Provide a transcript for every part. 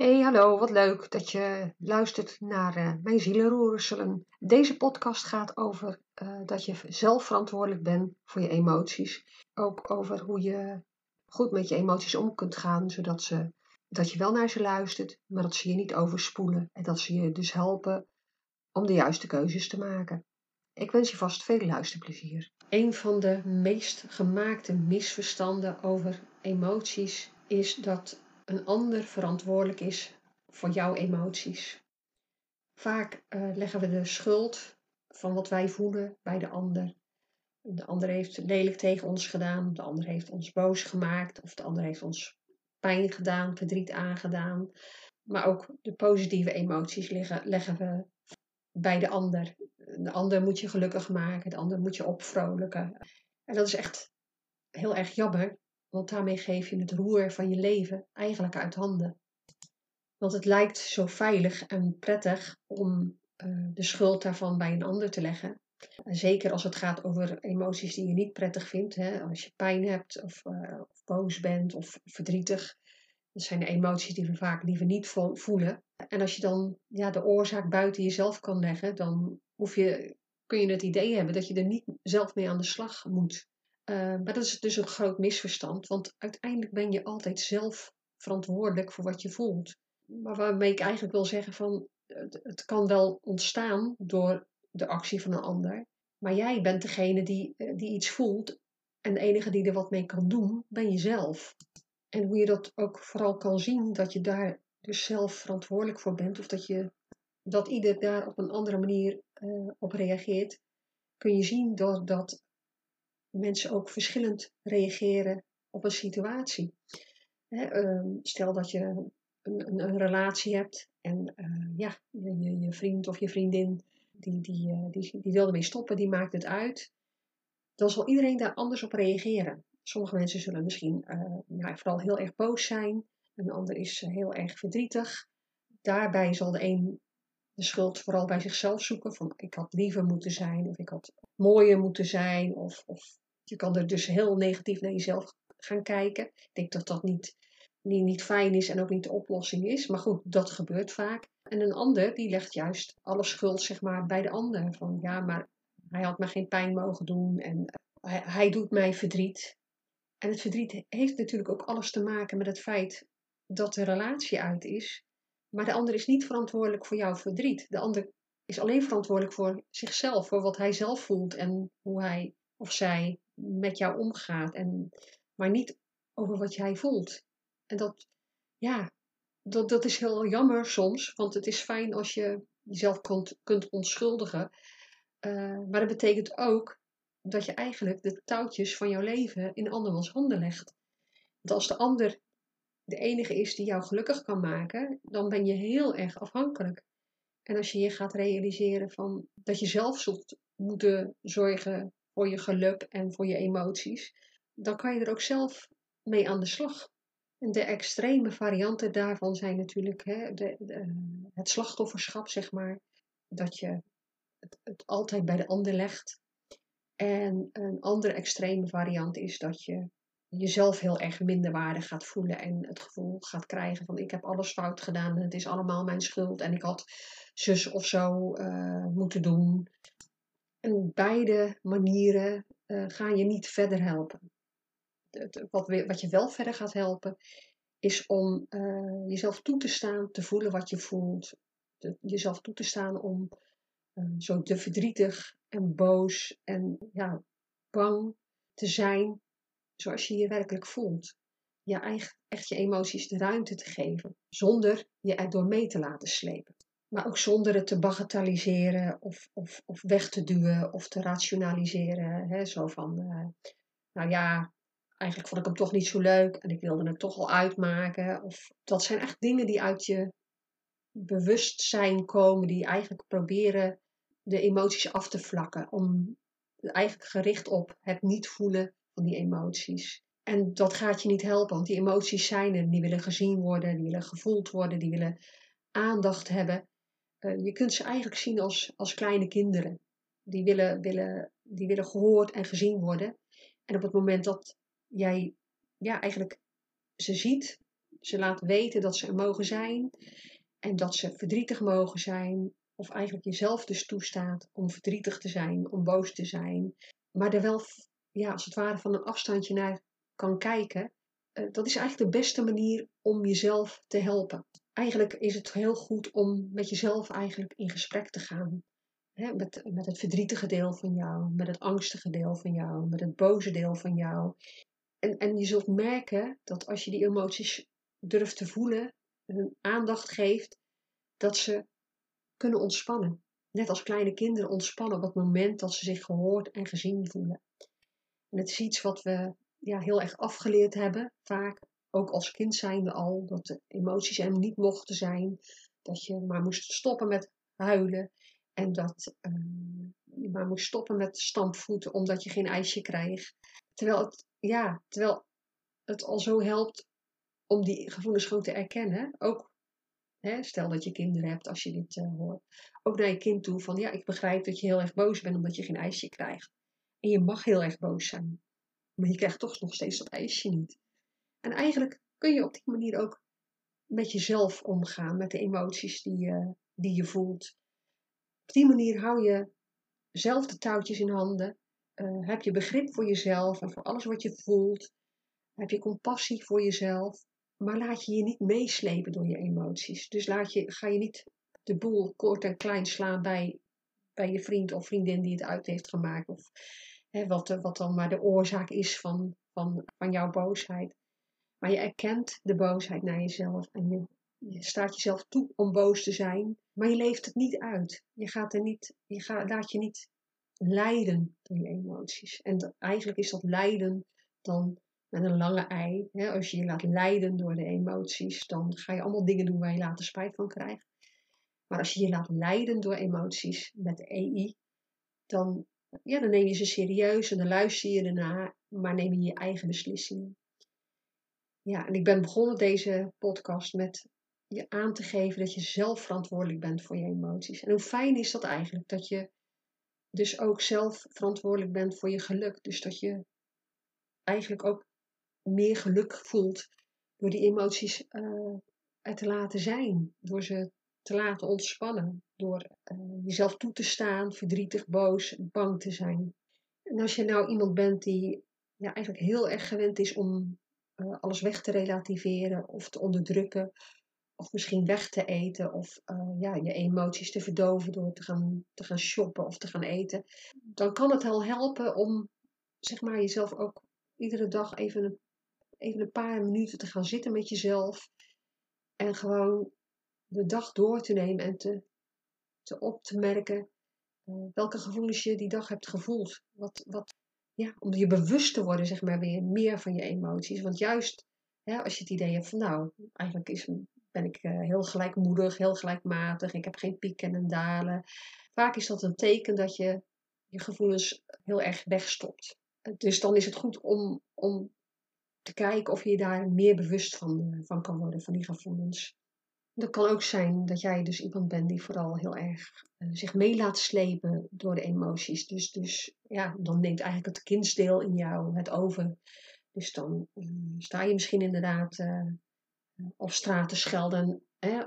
Hey, hallo, wat leuk dat je luistert naar uh, mijn zielenroerselen. Deze podcast gaat over uh, dat je zelf verantwoordelijk bent voor je emoties. Ook over hoe je goed met je emoties om kunt gaan, zodat ze, dat je wel naar ze luistert, maar dat ze je niet overspoelen. En dat ze je dus helpen om de juiste keuzes te maken. Ik wens je vast veel luisterplezier. Een van de meest gemaakte misverstanden over emoties is dat een ander verantwoordelijk is voor jouw emoties. Vaak uh, leggen we de schuld van wat wij voelen bij de ander. De ander heeft lelijk tegen ons gedaan, de ander heeft ons boos gemaakt, of de ander heeft ons pijn gedaan, verdriet aangedaan. Maar ook de positieve emoties leggen, leggen we bij de ander. De ander moet je gelukkig maken, de ander moet je opvrolijken. En dat is echt heel erg jammer, want daarmee geef je het roer van je leven eigenlijk uit handen. Want het lijkt zo veilig en prettig om uh, de schuld daarvan bij een ander te leggen. En zeker als het gaat over emoties die je niet prettig vindt. Hè? Als je pijn hebt of, uh, of boos bent of verdrietig. Dat zijn emoties die we vaak liever niet voelen. En als je dan ja, de oorzaak buiten jezelf kan leggen, dan hoef je, kun je het idee hebben dat je er niet zelf mee aan de slag moet. Uh, maar dat is dus een groot misverstand, want uiteindelijk ben je altijd zelf verantwoordelijk voor wat je voelt. Maar waarmee ik eigenlijk wil zeggen van het, kan wel ontstaan door de actie van een ander, maar jij bent degene die, eh, die iets voelt en de enige die er wat mee kan doen, ben jezelf. En hoe je dat ook vooral kan zien, dat je daar dus zelf verantwoordelijk voor bent, of dat, je, dat ieder daar op een andere manier uh, op reageert, kun je zien doordat mensen ook verschillend reageren op een situatie. Uh, stel dat je een, een, een relatie hebt en uh, ja, je, je, vriend of je vriendin die, die, die, die wil ermee stoppen, die maakt het uit. Dan zal iedereen daar anders op reageren. Sommige mensen zullen misschien uh, vooral heel erg boos zijn. Een ander is eh, heel erg verdrietig. Daarbij zal de een de schuld vooral bij zichzelf zoeken. Van ik had liever moeten zijn. Of ik had mooier moeten zijn. Of, of je kan er dus heel negatief naar jezelf gaan kijken. Ik denk dat dat niet, niet, fijn is en ook niet de oplossing is. Maar goed, dat gebeurt vaak. En een ander die legt juist alle schuld zeg maar, bij de ander. Van ja, maar hij had me geen pijn mogen doen. En eh, hij doet mij verdriet. En het verdriet heeft natuurlijk ook alles te maken met het feit dat de relatie uit is. Maar de ander is niet verantwoordelijk voor jouw verdriet. De ander is alleen verantwoordelijk voor zichzelf, voor wat hij zelf voelt en hoe hij of zij met jou omgaat. En, maar niet over wat jij voelt. En dat, ja, dat, dat is heel jammer soms, want het is fijn als je jezelf kunt, kunt onschuldigen. Uh, maar dat betekent ook dat je eigenlijk de touwtjes van jouw leven in andermans handen legt. Want als de ander de enige is die jou gelukkig kan maken, dan ben je heel erg afhankelijk. En als je je gaat realiseren van dat je zelf zult moeten zorgen voor je geluk en voor je emoties, dan kan je er ook zelf mee aan de slag. En de extreme varianten daarvan zijn natuurlijk hè, de, de, het slachtofferschap, zeg maar. Dat je het, het altijd bij de ander legt. En een andere extreme variant is dat je jezelf heel erg minderwaardig gaat voelen en het gevoel gaat krijgen van ik heb alles fout gedaan en het is allemaal mijn schuld en ik had zus of zo uh, moeten doen. En beide manieren uh, gaan je niet verder helpen. wat, wat je wel verder gaat helpen is om uh, jezelf toe te staan, te voelen wat je voelt. Jezelf toe te staan om zo te verdrietig en boos en ja, bang te zijn zoals je je werkelijk voelt. Je eigen, echt je emoties de ruimte te geven, zonder je erdoor mee te laten slepen. Maar ook zonder het te bagatelliseren of, of, of weg te duwen of te rationaliseren. Hè? Zo van, uh, nou ja, eigenlijk vond ik hem toch niet zo leuk en ik wilde het toch al uitmaken. Of, dat zijn echt dingen die uit je bewustzijn komen, die eigenlijk proberen de emoties af te vlakken. Om eigenlijk gericht op het niet voelen die emoties. En dat gaat je niet helpen, want die emoties zijn er. Die willen gezien worden, die willen gevoeld worden, die willen aandacht hebben. Uh, je kunt ze eigenlijk zien als, als kleine kinderen. Die willen, willen, die willen gehoord en gezien worden. En op het moment dat jij ja, eigenlijk ze ziet, ze laat weten dat ze er mogen zijn en dat ze verdrietig mogen zijn. Of eigenlijk jezelf dus toestaat om verdrietig te zijn, om boos te zijn. Maar er wel, ja, als het ware van een afstandje naar kan kijken. Eh, dat is eigenlijk de beste manier om jezelf te helpen. Eigenlijk is het heel goed om met jezelf eigenlijk in gesprek te gaan. met, met het verdrietige deel van jou, met het angstige deel van jou, met het boze deel van jou. En, en je zult merken dat als je die emoties durft te voelen, hun aandacht geeft, dat ze kunnen ontspannen. Net als kleine kinderen ontspannen op het moment dat ze zich gehoord en gezien voelen. En het is iets wat we ja, heel erg afgeleerd hebben, vaak. Ook als kind zijnde al, dat de emoties er niet mochten zijn. Dat je maar moest stoppen met huilen. En dat uh, je maar moest stoppen met stampvoeten omdat je geen ijsje kreeg. Terwijl het, ja, terwijl het al zo helpt om die gevoelens gewoon te erkennen. Ook stel dat je kinderen hebt als je dit uh, hoort. Ook naar je kind toe van ja, ik begrijp dat je heel erg boos bent omdat je geen ijsje krijgt. En je mag heel erg boos zijn. Maar je krijgt toch nog steeds dat ijsje niet. En eigenlijk kun je op die manier ook met jezelf omgaan, met de emoties die je, die je voelt. Op die manier hou je zelf de touwtjes in handen. Uh, heb je begrip voor jezelf en voor alles wat je voelt. Heb je compassie voor jezelf. Maar laat je je niet meeslepen door je emoties. Dus laat je, ga je niet de boel kort en klein slaan bij, bij je vriend of vriendin die het uit heeft gemaakt. Of hè, wat, wat dan maar de oorzaak is van, van, van jouw boosheid. Maar je erkent de boosheid naar jezelf en je, je staat jezelf toe om boos te zijn, maar je leeft het niet uit. Je, gaat er niet, je gaat, laat je niet leiden door je emoties. En eigenlijk is dat lijden dan met een lange ei. Hè? Als je je laat leiden door de emoties, dan ga je allemaal dingen doen waar je later spijt van krijgt. Maar als je je laat leiden door emoties met de EI, dan, ja, dan neem je ze serieus en dan luister je ernaar, maar neem je je eigen beslissingen. Ja, en ik ben begonnen deze podcast met je aan te geven dat je zelf verantwoordelijk bent voor je emoties. En hoe fijn is dat eigenlijk? Dat je dus ook zelf verantwoordelijk bent voor je geluk. Dus dat je eigenlijk ook meer geluk voelt door die emoties uh, te laten zijn. Door ze te laten ontspannen. Door uh, jezelf toe te staan, verdrietig, boos, bang te zijn. En als je nou iemand bent die ja, eigenlijk heel erg gewend is om uh, alles weg te relativeren of te onderdrukken. Of misschien weg te eten of uh, ja, je emoties te verdoven door te gaan, te gaan shoppen of te gaan eten. Dan kan het wel helpen om zeg maar, jezelf ook iedere dag even een, even een paar minuten te gaan zitten met jezelf. En gewoon de dag door te nemen en te, te op te merken uh, welke gevoelens je die dag hebt gevoeld. Wat, wat, ja, om je bewust te worden, zeg maar, weer meer van je emoties. Want juist hè, als je het idee hebt van, nou, eigenlijk is, ben ik uh, heel gelijkmoedig, heel gelijkmatig, ik heb geen pieken en dalen. Vaak is dat een teken dat je je gevoelens heel erg wegstopt. Dus dan is het goed om, om te kijken of je daar meer bewust van, uh, van kan worden, van die gevoelens. Dat kan ook zijn dat jij dus iemand bent die vooral heel erg uh, zich mee laat slepen door de emoties. Dus, dus ja, dan neemt eigenlijk het kindsdeel in jou het over. Dus dan uh, sta je misschien inderdaad uh, op straat te schelden hè,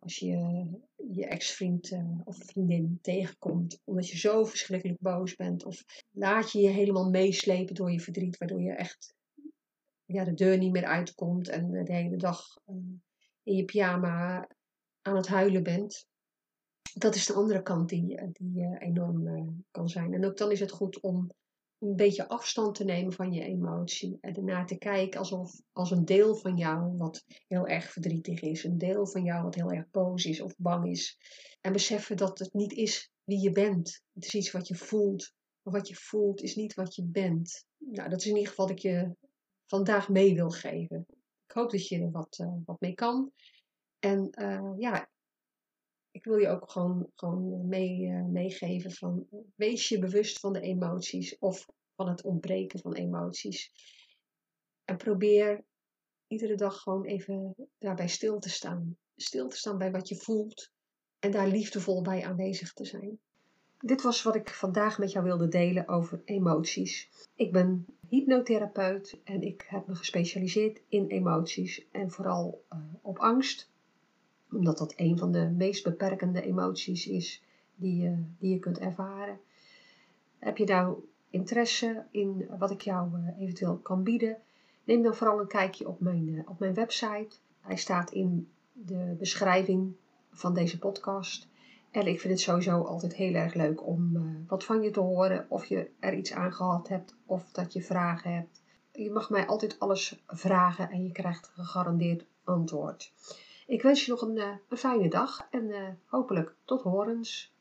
als je je ex-vriend of vriendin tegenkomt. Omdat je zo verschrikkelijk boos bent. Of laat je je helemaal meeslepen door je verdriet, waardoor je echt ja, de deur niet meer uitkomt en de hele dag in je pyjama aan het huilen bent. Dat is de andere kant die, eh, die uh, enorm uh, kan zijn. En ook dan is het goed om een beetje afstand te nemen van je emotie. En ernaar te kijken alsof als een deel van jou wat heel erg verdrietig is. Een deel van jou wat heel erg boos is of bang is. En beseffen dat het niet is wie je bent. Het is iets wat je voelt. Maar wat je voelt is niet wat je bent. Nou, dat is in ieder geval wat ik je vandaag mee wil geven hoop dat je er wat, uh, wat mee kan. En uh, ja, ik wil je ook gewoon, gewoon mee, uh, meegeven van wees je bewust van de emoties of van het ontbreken van emoties. En probeer iedere dag gewoon even daarbij stil te staan. Stil te staan bij wat je voelt en daar liefdevol bij aanwezig te zijn. Dit was wat ik vandaag met jou wilde delen over emoties. Ik ben hypnotherapeut en ik heb me gespecialiseerd in emoties en vooral uh, op angst, omdat dat een van de meest beperkende emoties is die, uh, die je kunt ervaren. Heb je nou interesse in wat ik jou uh, eventueel kan bieden? Neem dan vooral een kijkje op mijn, op mijn website. Hij staat in de beschrijving van deze podcast. En ik vind het sowieso altijd heel erg leuk om uh, wat van je te horen. Of je er iets aan gehad hebt of dat je vragen hebt. Je mag mij altijd alles vragen en je krijgt gegarandeerd antwoord. Ik wens je nog een, uh, een fijne dag en uh, hopelijk tot horens.